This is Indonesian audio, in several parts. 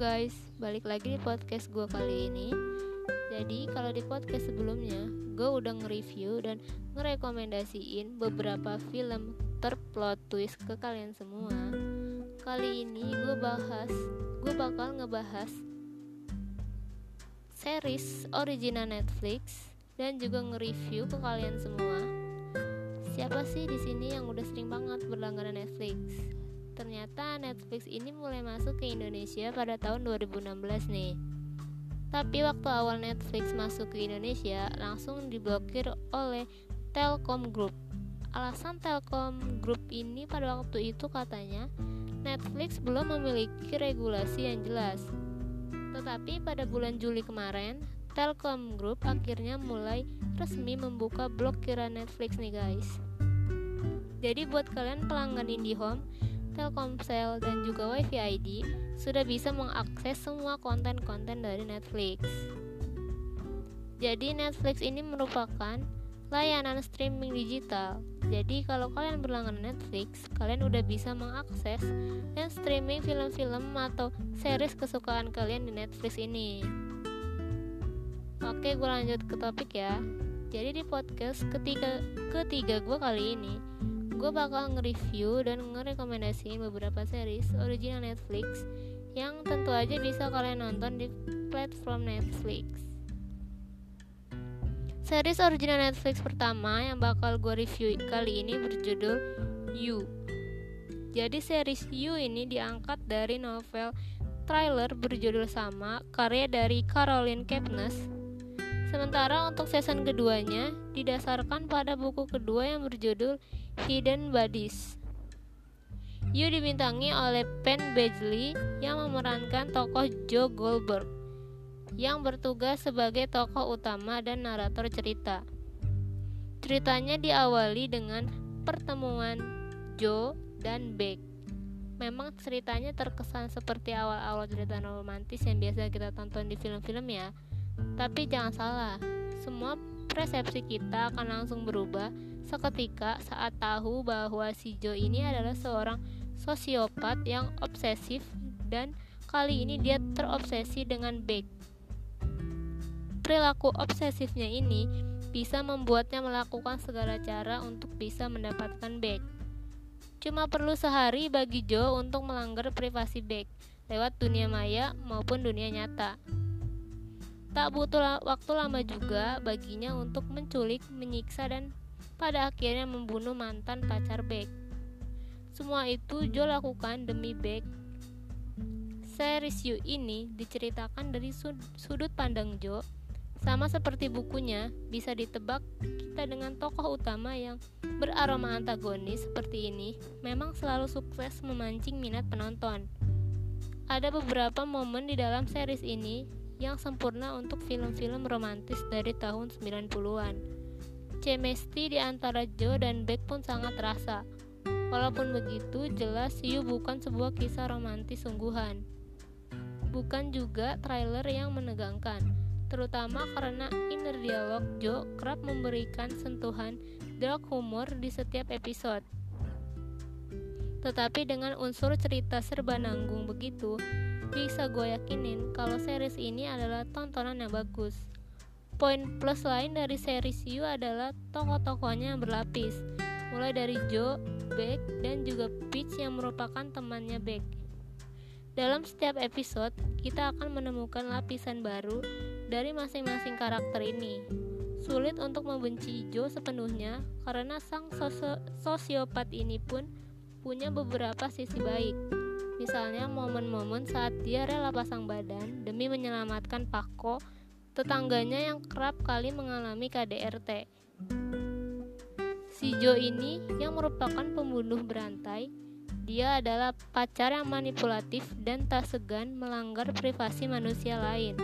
guys, balik lagi di podcast gue kali ini. Jadi kalau di podcast sebelumnya Gue udah nge-review dan ngerekomendasiin beberapa film terplot twist ke kalian semua. Kali ini gue bahas Gue bakal ngebahas Series original Netflix Dan juga nge-review ke kalian semua. Siapa sih di sini yang udah sering banget berlangganan Netflix? Ternyata Netflix ini mulai masuk ke Indonesia pada tahun 2016 nih. Tapi waktu awal Netflix masuk ke Indonesia langsung diblokir oleh Telkom Group. Alasan Telkom Group ini pada waktu itu katanya Netflix belum memiliki regulasi yang jelas. Tetapi pada bulan Juli kemarin, Telkom Group akhirnya mulai resmi membuka blokiran Netflix nih guys. Jadi buat kalian pelanggan IndiHome Telkomsel, dan juga WiFi ID sudah bisa mengakses semua konten-konten dari Netflix. Jadi Netflix ini merupakan layanan streaming digital. Jadi kalau kalian berlangganan Netflix, kalian udah bisa mengakses dan streaming film-film atau series kesukaan kalian di Netflix ini. Oke, gue lanjut ke topik ya. Jadi di podcast ketiga ketiga gue kali ini, gue bakal nge-review dan ngerekomendasiin beberapa series original Netflix yang tentu aja bisa kalian nonton di platform Netflix. Series original Netflix pertama yang bakal gue review kali ini berjudul You. Jadi series You ini diangkat dari novel trailer berjudul sama karya dari Caroline Kepnes Sementara untuk season keduanya didasarkan pada buku kedua yang berjudul Hidden Bodies. Yu dibintangi oleh Penn Badgley yang memerankan tokoh Joe Goldberg yang bertugas sebagai tokoh utama dan narator cerita. Ceritanya diawali dengan pertemuan Joe dan Beck. Memang ceritanya terkesan seperti awal-awal cerita romantis yang biasa kita tonton di film-film ya, tapi jangan salah, semua persepsi kita akan langsung berubah seketika saat tahu bahwa si Joe ini adalah seorang sosiopat yang obsesif dan kali ini dia terobsesi dengan Beck. Perilaku obsesifnya ini bisa membuatnya melakukan segala cara untuk bisa mendapatkan Beck. Cuma perlu sehari bagi Joe untuk melanggar privasi Beck lewat dunia maya maupun dunia nyata. Tak butuh waktu lama juga baginya untuk menculik, menyiksa, dan pada akhirnya membunuh mantan pacar Beck. Semua itu Joe lakukan demi Beck. Series You ini diceritakan dari sudut pandang Joe, sama seperti bukunya, bisa ditebak kita dengan tokoh utama yang beraroma antagonis seperti ini memang selalu sukses memancing minat penonton. Ada beberapa momen di dalam series ini yang sempurna untuk film-film romantis dari tahun 90-an. Chemistry di antara Joe dan Beck pun sangat terasa. Walaupun begitu, jelas Yu bukan sebuah kisah romantis sungguhan. Bukan juga trailer yang menegangkan, terutama karena inner dialog Joe kerap memberikan sentuhan dark humor di setiap episode. Tetapi dengan unsur cerita serba nanggung begitu, bisa gue yakinin kalau series ini adalah tontonan yang bagus. Poin plus lain dari series You adalah tokoh-tokohnya yang berlapis, mulai dari Joe, Beck, dan juga Peach yang merupakan temannya Beck. Dalam setiap episode, kita akan menemukan lapisan baru dari masing-masing karakter ini. Sulit untuk membenci Joe sepenuhnya karena sang sosiopat ini pun punya beberapa sisi baik. Misalnya momen-momen saat dia rela pasang badan demi menyelamatkan Pako, tetangganya yang kerap kali mengalami KDRT. Si Jo ini yang merupakan pembunuh berantai, dia adalah pacar yang manipulatif dan tak segan melanggar privasi manusia lain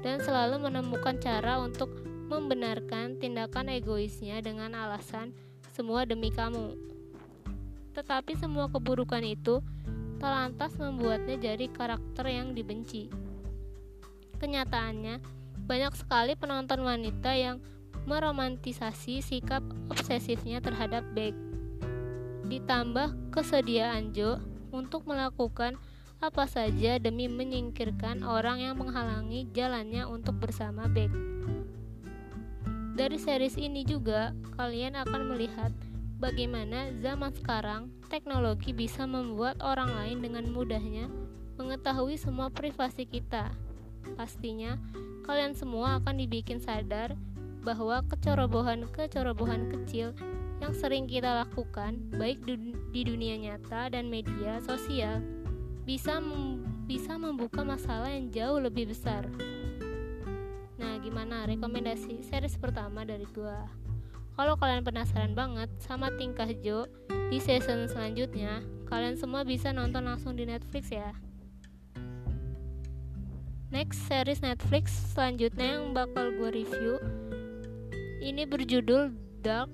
dan selalu menemukan cara untuk membenarkan tindakan egoisnya dengan alasan semua demi kamu. Tetapi semua keburukan itu lantas membuatnya jadi karakter yang dibenci. Kenyataannya, banyak sekali penonton wanita yang meromantisasi sikap obsesifnya terhadap Beck. Ditambah kesediaan Joe untuk melakukan apa saja demi menyingkirkan orang yang menghalangi jalannya untuk bersama Beck. Dari series ini juga, kalian akan melihat bagaimana zaman sekarang teknologi bisa membuat orang lain dengan mudahnya mengetahui semua privasi kita. Pastinya, kalian semua akan dibikin sadar bahwa kecerobohan-kecerobohan kecil yang sering kita lakukan, baik di dunia nyata dan media sosial, bisa mem bisa membuka masalah yang jauh lebih besar. Nah, gimana rekomendasi series pertama dari gua? Kalau kalian penasaran banget sama tingkah Joe di season selanjutnya, kalian semua bisa nonton langsung di Netflix ya. Next series Netflix selanjutnya yang bakal gue review ini berjudul Dark.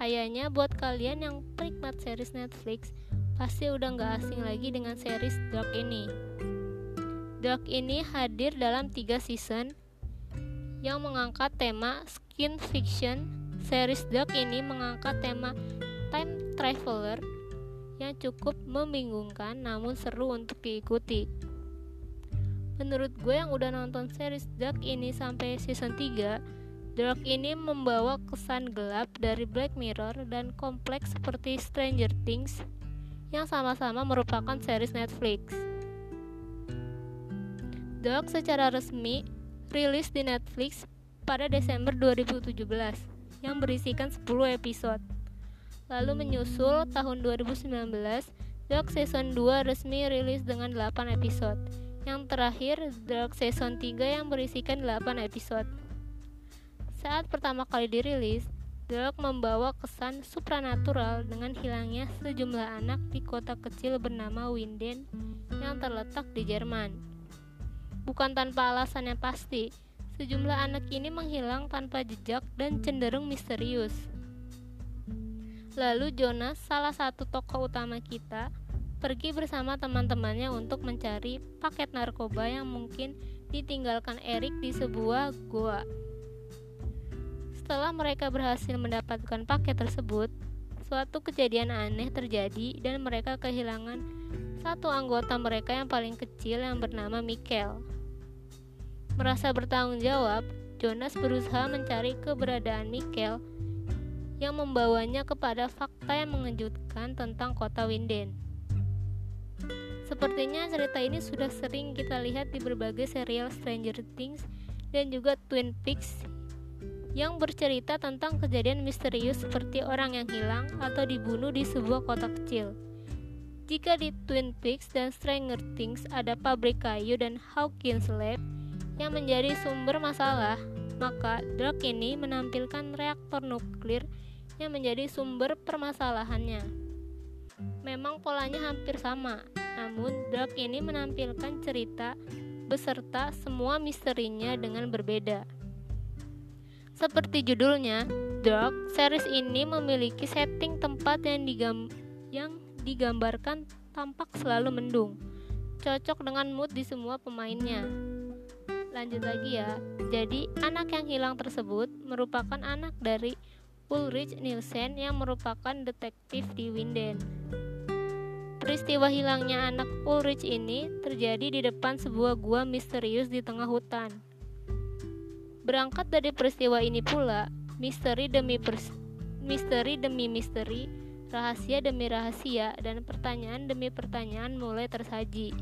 Kayaknya buat kalian yang penikmat series Netflix, pasti udah gak asing lagi dengan series Dark ini. Dark ini hadir dalam tiga season yang mengangkat tema skin fiction. Series Dark ini mengangkat tema time traveler yang cukup membingungkan namun seru untuk diikuti. Menurut gue yang udah nonton series Dark ini sampai season 3, Dark ini membawa kesan gelap dari Black Mirror dan kompleks seperti Stranger Things yang sama-sama merupakan series Netflix. Dark secara resmi rilis di Netflix pada Desember 2017 yang berisikan 10 episode. Lalu menyusul tahun 2019, Dark Season 2 resmi rilis dengan 8 episode. Yang terakhir, Dark Season 3 yang berisikan 8 episode. Saat pertama kali dirilis, Dark membawa kesan supranatural dengan hilangnya sejumlah anak di kota kecil bernama Winden yang terletak di Jerman. Bukan tanpa alasan yang pasti, sejumlah anak ini menghilang tanpa jejak dan cenderung misterius. Lalu Jonas, salah satu tokoh utama kita, pergi bersama teman-temannya untuk mencari paket narkoba yang mungkin ditinggalkan Eric di sebuah goa. Setelah mereka berhasil mendapatkan paket tersebut, suatu kejadian aneh terjadi dan mereka kehilangan satu anggota mereka yang paling kecil yang bernama Mikel. Merasa bertanggung jawab, Jonas berusaha mencari keberadaan Mikel yang membawanya kepada fakta yang mengejutkan tentang kota Winden. Sepertinya cerita ini sudah sering kita lihat di berbagai serial Stranger Things dan juga Twin Peaks yang bercerita tentang kejadian misterius seperti orang yang hilang atau dibunuh di sebuah kota kecil. Jika di Twin Peaks dan Stranger Things ada pabrik kayu dan Hawkins Lab yang menjadi sumber masalah, maka Dark ini menampilkan reaktor nuklir yang menjadi sumber permasalahannya. Memang polanya hampir sama, namun Dark ini menampilkan cerita beserta semua misterinya dengan berbeda. Seperti judulnya, Dark series ini memiliki setting tempat yang, digam yang digambarkan tampak selalu mendung, cocok dengan mood di semua pemainnya. Lanjut lagi ya, jadi anak yang hilang tersebut merupakan anak dari Ulrich Nielsen yang merupakan detektif di Winden. Peristiwa hilangnya anak Ulrich ini terjadi di depan sebuah gua misterius di tengah hutan. Berangkat dari peristiwa ini pula, misteri demi misteri demi misteri, rahasia demi rahasia, dan pertanyaan demi pertanyaan mulai tersaji.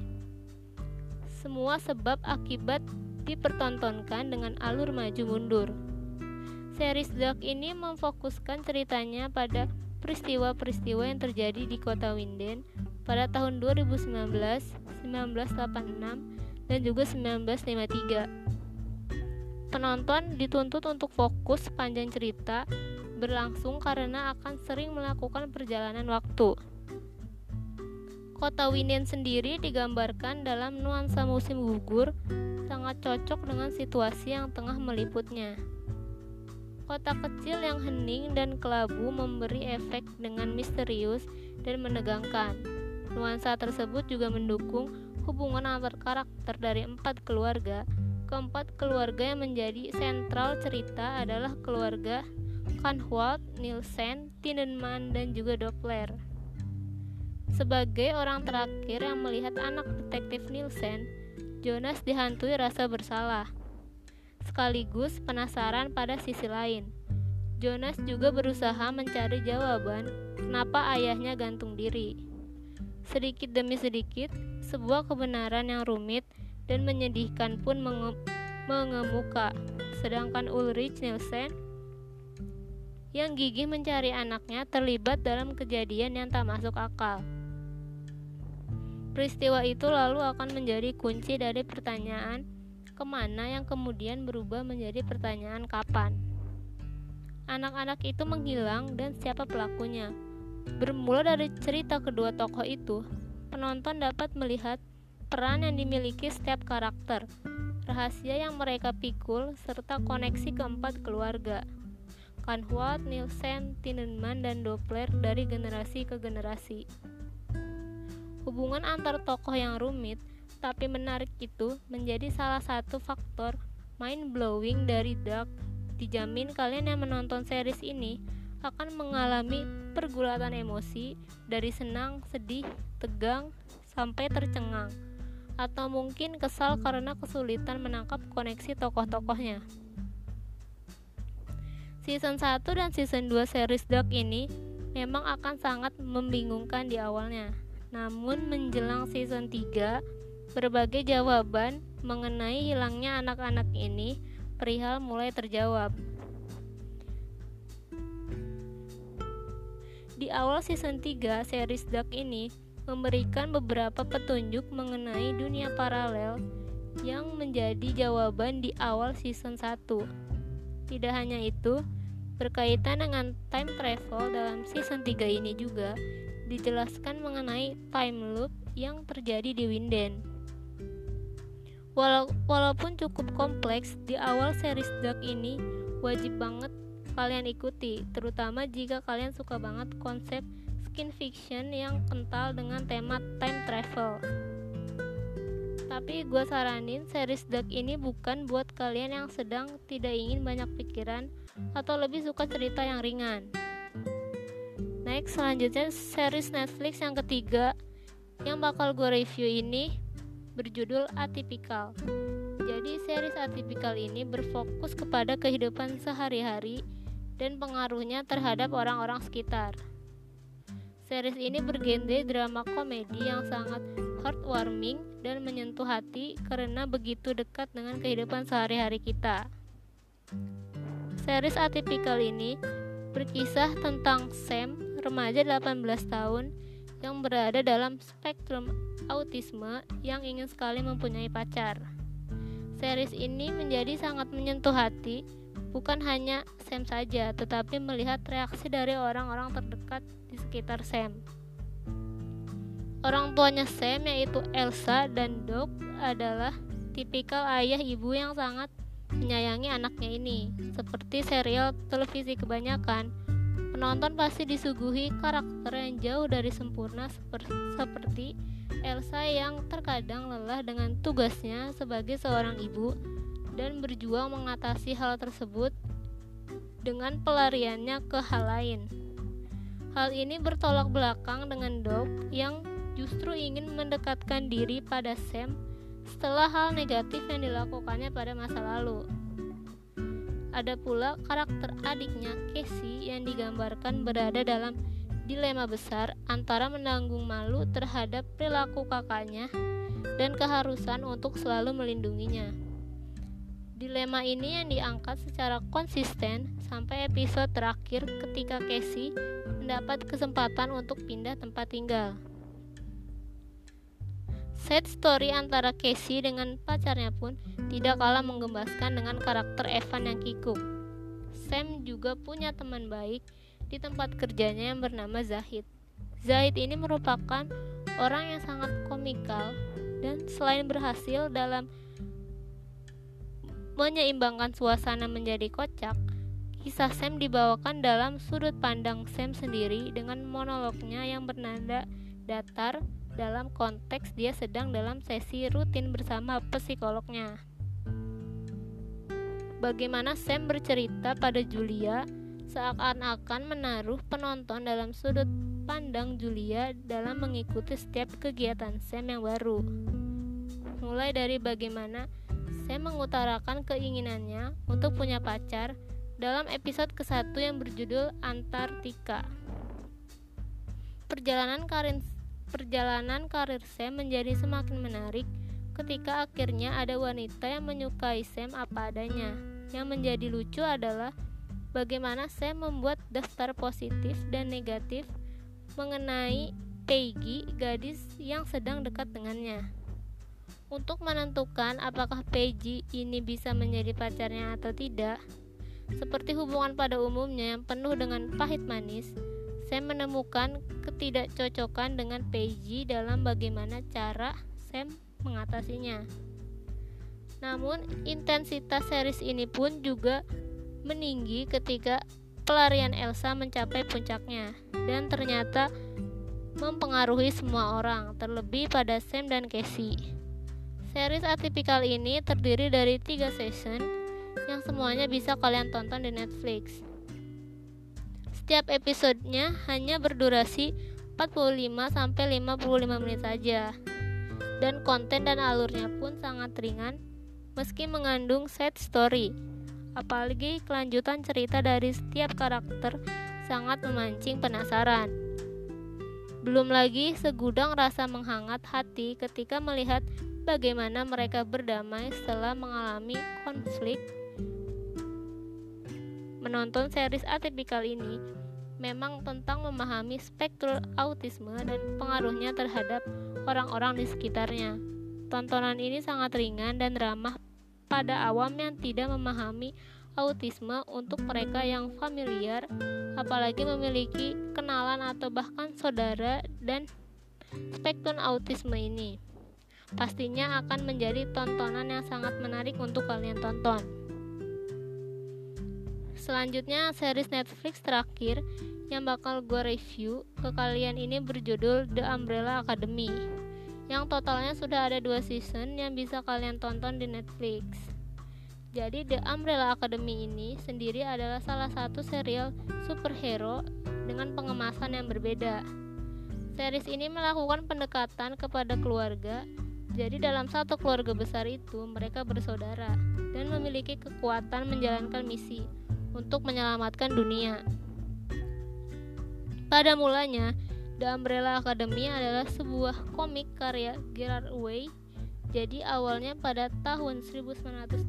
Semua sebab akibat dipertontonkan dengan alur maju mundur. Series Dark ini memfokuskan ceritanya pada peristiwa-peristiwa yang terjadi di kota Winden pada tahun 2019, 1986, dan juga 1953. Penonton dituntut untuk fokus panjang cerita berlangsung karena akan sering melakukan perjalanan waktu. Kota Winden sendiri digambarkan dalam nuansa musim gugur sangat cocok dengan situasi yang tengah meliputnya. Kota kecil yang hening dan kelabu memberi efek dengan misterius dan menegangkan. Nuansa tersebut juga mendukung hubungan antar karakter dari empat keluarga Keempat keluarga yang menjadi sentral cerita adalah keluarga Kanwald, Nielsen, Tinenman, dan juga Doppler. Sebagai orang terakhir yang melihat anak detektif Nielsen, Jonas dihantui rasa bersalah. Sekaligus penasaran pada sisi lain. Jonas juga berusaha mencari jawaban kenapa ayahnya gantung diri. Sedikit demi sedikit, sebuah kebenaran yang rumit dan menyedihkan pun menge mengemuka. Sedangkan Ulrich Nielsen yang gigih mencari anaknya terlibat dalam kejadian yang tak masuk akal. Peristiwa itu lalu akan menjadi kunci dari pertanyaan ke mana yang kemudian berubah menjadi pertanyaan kapan. Anak-anak itu menghilang dan siapa pelakunya. Bermula dari cerita kedua tokoh itu, penonton dapat melihat peran yang dimiliki setiap karakter, rahasia yang mereka pikul, serta koneksi keempat keluarga. Kanhuat, Nielsen, Tinenman, dan Doppler dari generasi ke generasi. Hubungan antar tokoh yang rumit tapi menarik itu menjadi salah satu faktor mind blowing dari Dark. Dijamin kalian yang menonton series ini akan mengalami pergulatan emosi dari senang, sedih, tegang, sampai tercengang atau mungkin kesal karena kesulitan menangkap koneksi tokoh-tokohnya. Season 1 dan season 2 series Dark ini memang akan sangat membingungkan di awalnya. Namun menjelang season 3, berbagai jawaban mengenai hilangnya anak-anak ini perihal mulai terjawab. Di awal season 3, series Dark ini memberikan beberapa petunjuk mengenai dunia paralel yang menjadi jawaban di awal season 1. Tidak hanya itu, berkaitan dengan time travel dalam season 3 ini juga dijelaskan mengenai time loop yang terjadi di Winden. Wala walaupun cukup kompleks, di awal series Dark ini wajib banget kalian ikuti, terutama jika kalian suka banget konsep skin fiction yang kental dengan tema time travel. Tapi gue saranin series Dark ini bukan buat kalian yang sedang tidak ingin banyak pikiran atau lebih suka cerita yang ringan. Next, selanjutnya series Netflix yang ketiga yang bakal gue review ini berjudul Atypical. Jadi series Atypical ini berfokus kepada kehidupan sehari-hari dan pengaruhnya terhadap orang-orang sekitar. Series ini bergenre drama komedi yang sangat heartwarming dan menyentuh hati karena begitu dekat dengan kehidupan sehari-hari kita. Series Atypical ini berkisah tentang Sam remaja 18 tahun yang berada dalam spektrum autisme yang ingin sekali mempunyai pacar. Series ini menjadi sangat menyentuh hati, bukan hanya Sam saja, tetapi melihat reaksi dari orang-orang terdekat di sekitar Sam. Orang tuanya Sam yaitu Elsa dan Doc adalah tipikal ayah ibu yang sangat menyayangi anaknya ini. Seperti serial televisi kebanyakan, Penonton pasti disuguhi karakter yang jauh dari sempurna seperti Elsa yang terkadang lelah dengan tugasnya sebagai seorang ibu dan berjuang mengatasi hal tersebut dengan pelariannya ke hal lain. Hal ini bertolak belakang dengan Doc yang justru ingin mendekatkan diri pada Sam setelah hal negatif yang dilakukannya pada masa lalu. Ada pula karakter adiknya Casey yang digambarkan berada dalam dilema besar antara menanggung malu terhadap perilaku kakaknya dan keharusan untuk selalu melindunginya. Dilema ini yang diangkat secara konsisten sampai episode terakhir ketika Casey mendapat kesempatan untuk pindah tempat tinggal. Set story antara Casey dengan pacarnya pun tidak kalah menggembaskan dengan karakter Evan yang kikuk. Sam juga punya teman baik di tempat kerjanya yang bernama Zahid. Zahid ini merupakan orang yang sangat komikal dan selain berhasil dalam menyeimbangkan suasana menjadi kocak, kisah Sam dibawakan dalam sudut pandang Sam sendiri dengan monolognya yang bernada datar dalam konteks dia sedang dalam sesi rutin bersama psikolognya. Bagaimana Sam bercerita pada Julia seakan-akan menaruh penonton dalam sudut pandang Julia dalam mengikuti setiap kegiatan Sam yang baru. Mulai dari bagaimana Sam mengutarakan keinginannya untuk punya pacar dalam episode ke-1 yang berjudul Antartika. Perjalanan karir perjalanan karir Sam menjadi semakin menarik ketika akhirnya ada wanita yang menyukai Sam apa adanya. Yang menjadi lucu adalah bagaimana Sam membuat daftar positif dan negatif mengenai Peggy, gadis yang sedang dekat dengannya. Untuk menentukan apakah Peggy ini bisa menjadi pacarnya atau tidak, seperti hubungan pada umumnya yang penuh dengan pahit manis, Sam menemukan ketidakcocokan dengan Peggy dalam bagaimana cara Sam mengatasinya. Namun, intensitas series ini pun juga meninggi ketika pelarian Elsa mencapai puncaknya dan ternyata mempengaruhi semua orang, terlebih pada Sam dan Casey. Series atipikal ini terdiri dari tiga season yang semuanya bisa kalian tonton di Netflix. Setiap episodenya hanya berdurasi 45 sampai 55 menit saja. Dan konten dan alurnya pun sangat ringan meski mengandung set story. Apalagi kelanjutan cerita dari setiap karakter sangat memancing penasaran. Belum lagi segudang rasa menghangat hati ketika melihat bagaimana mereka berdamai setelah mengalami konflik. Menonton series atipikal ini memang tentang memahami spektrum autisme dan pengaruhnya terhadap orang-orang di sekitarnya. Tontonan ini sangat ringan dan ramah pada awam yang tidak memahami autisme untuk mereka yang familiar, apalagi memiliki kenalan atau bahkan saudara dan spektrum autisme ini. Pastinya akan menjadi tontonan yang sangat menarik untuk kalian tonton. Selanjutnya, series Netflix terakhir yang bakal gue review ke kalian ini berjudul The Umbrella Academy yang totalnya sudah ada dua season yang bisa kalian tonton di Netflix. Jadi The Umbrella Academy ini sendiri adalah salah satu serial superhero dengan pengemasan yang berbeda. Series ini melakukan pendekatan kepada keluarga. Jadi dalam satu keluarga besar itu mereka bersaudara dan memiliki kekuatan menjalankan misi untuk menyelamatkan dunia. Pada mulanya, The Umbrella Academy adalah sebuah komik karya Gerard Way. Jadi awalnya pada tahun 1989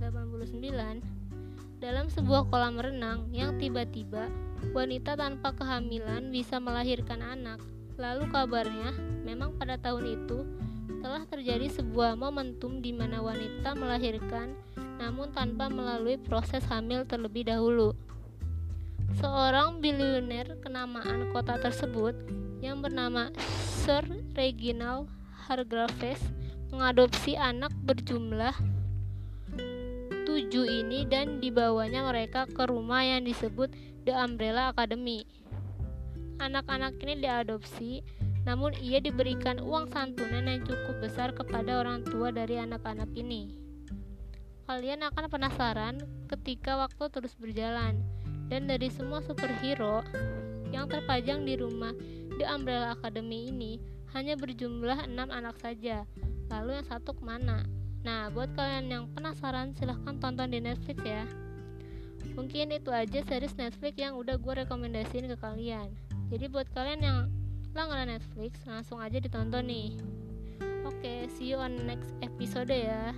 dalam sebuah kolam renang yang tiba-tiba wanita tanpa kehamilan bisa melahirkan anak. Lalu kabarnya memang pada tahun itu telah terjadi sebuah momentum di mana wanita melahirkan namun tanpa melalui proses hamil terlebih dahulu. Seorang bilioner kenamaan kota tersebut yang bernama Sir Reginald Hargraves mengadopsi anak berjumlah tujuh ini dan dibawanya mereka ke rumah yang disebut The Umbrella Academy. Anak-anak ini diadopsi, namun ia diberikan uang santunan yang cukup besar kepada orang tua dari anak-anak ini. Kalian akan penasaran ketika waktu terus berjalan, dan dari semua superhero yang terpajang di rumah The Umbrella Academy ini hanya berjumlah enam anak saja. Lalu yang satu ke mana? Nah, buat kalian yang penasaran, silahkan tonton di Netflix ya. Mungkin itu aja series Netflix yang udah gue rekomendasiin ke kalian. Jadi buat kalian yang langganan Netflix, langsung aja ditonton nih. Oke, okay, see you on next episode ya.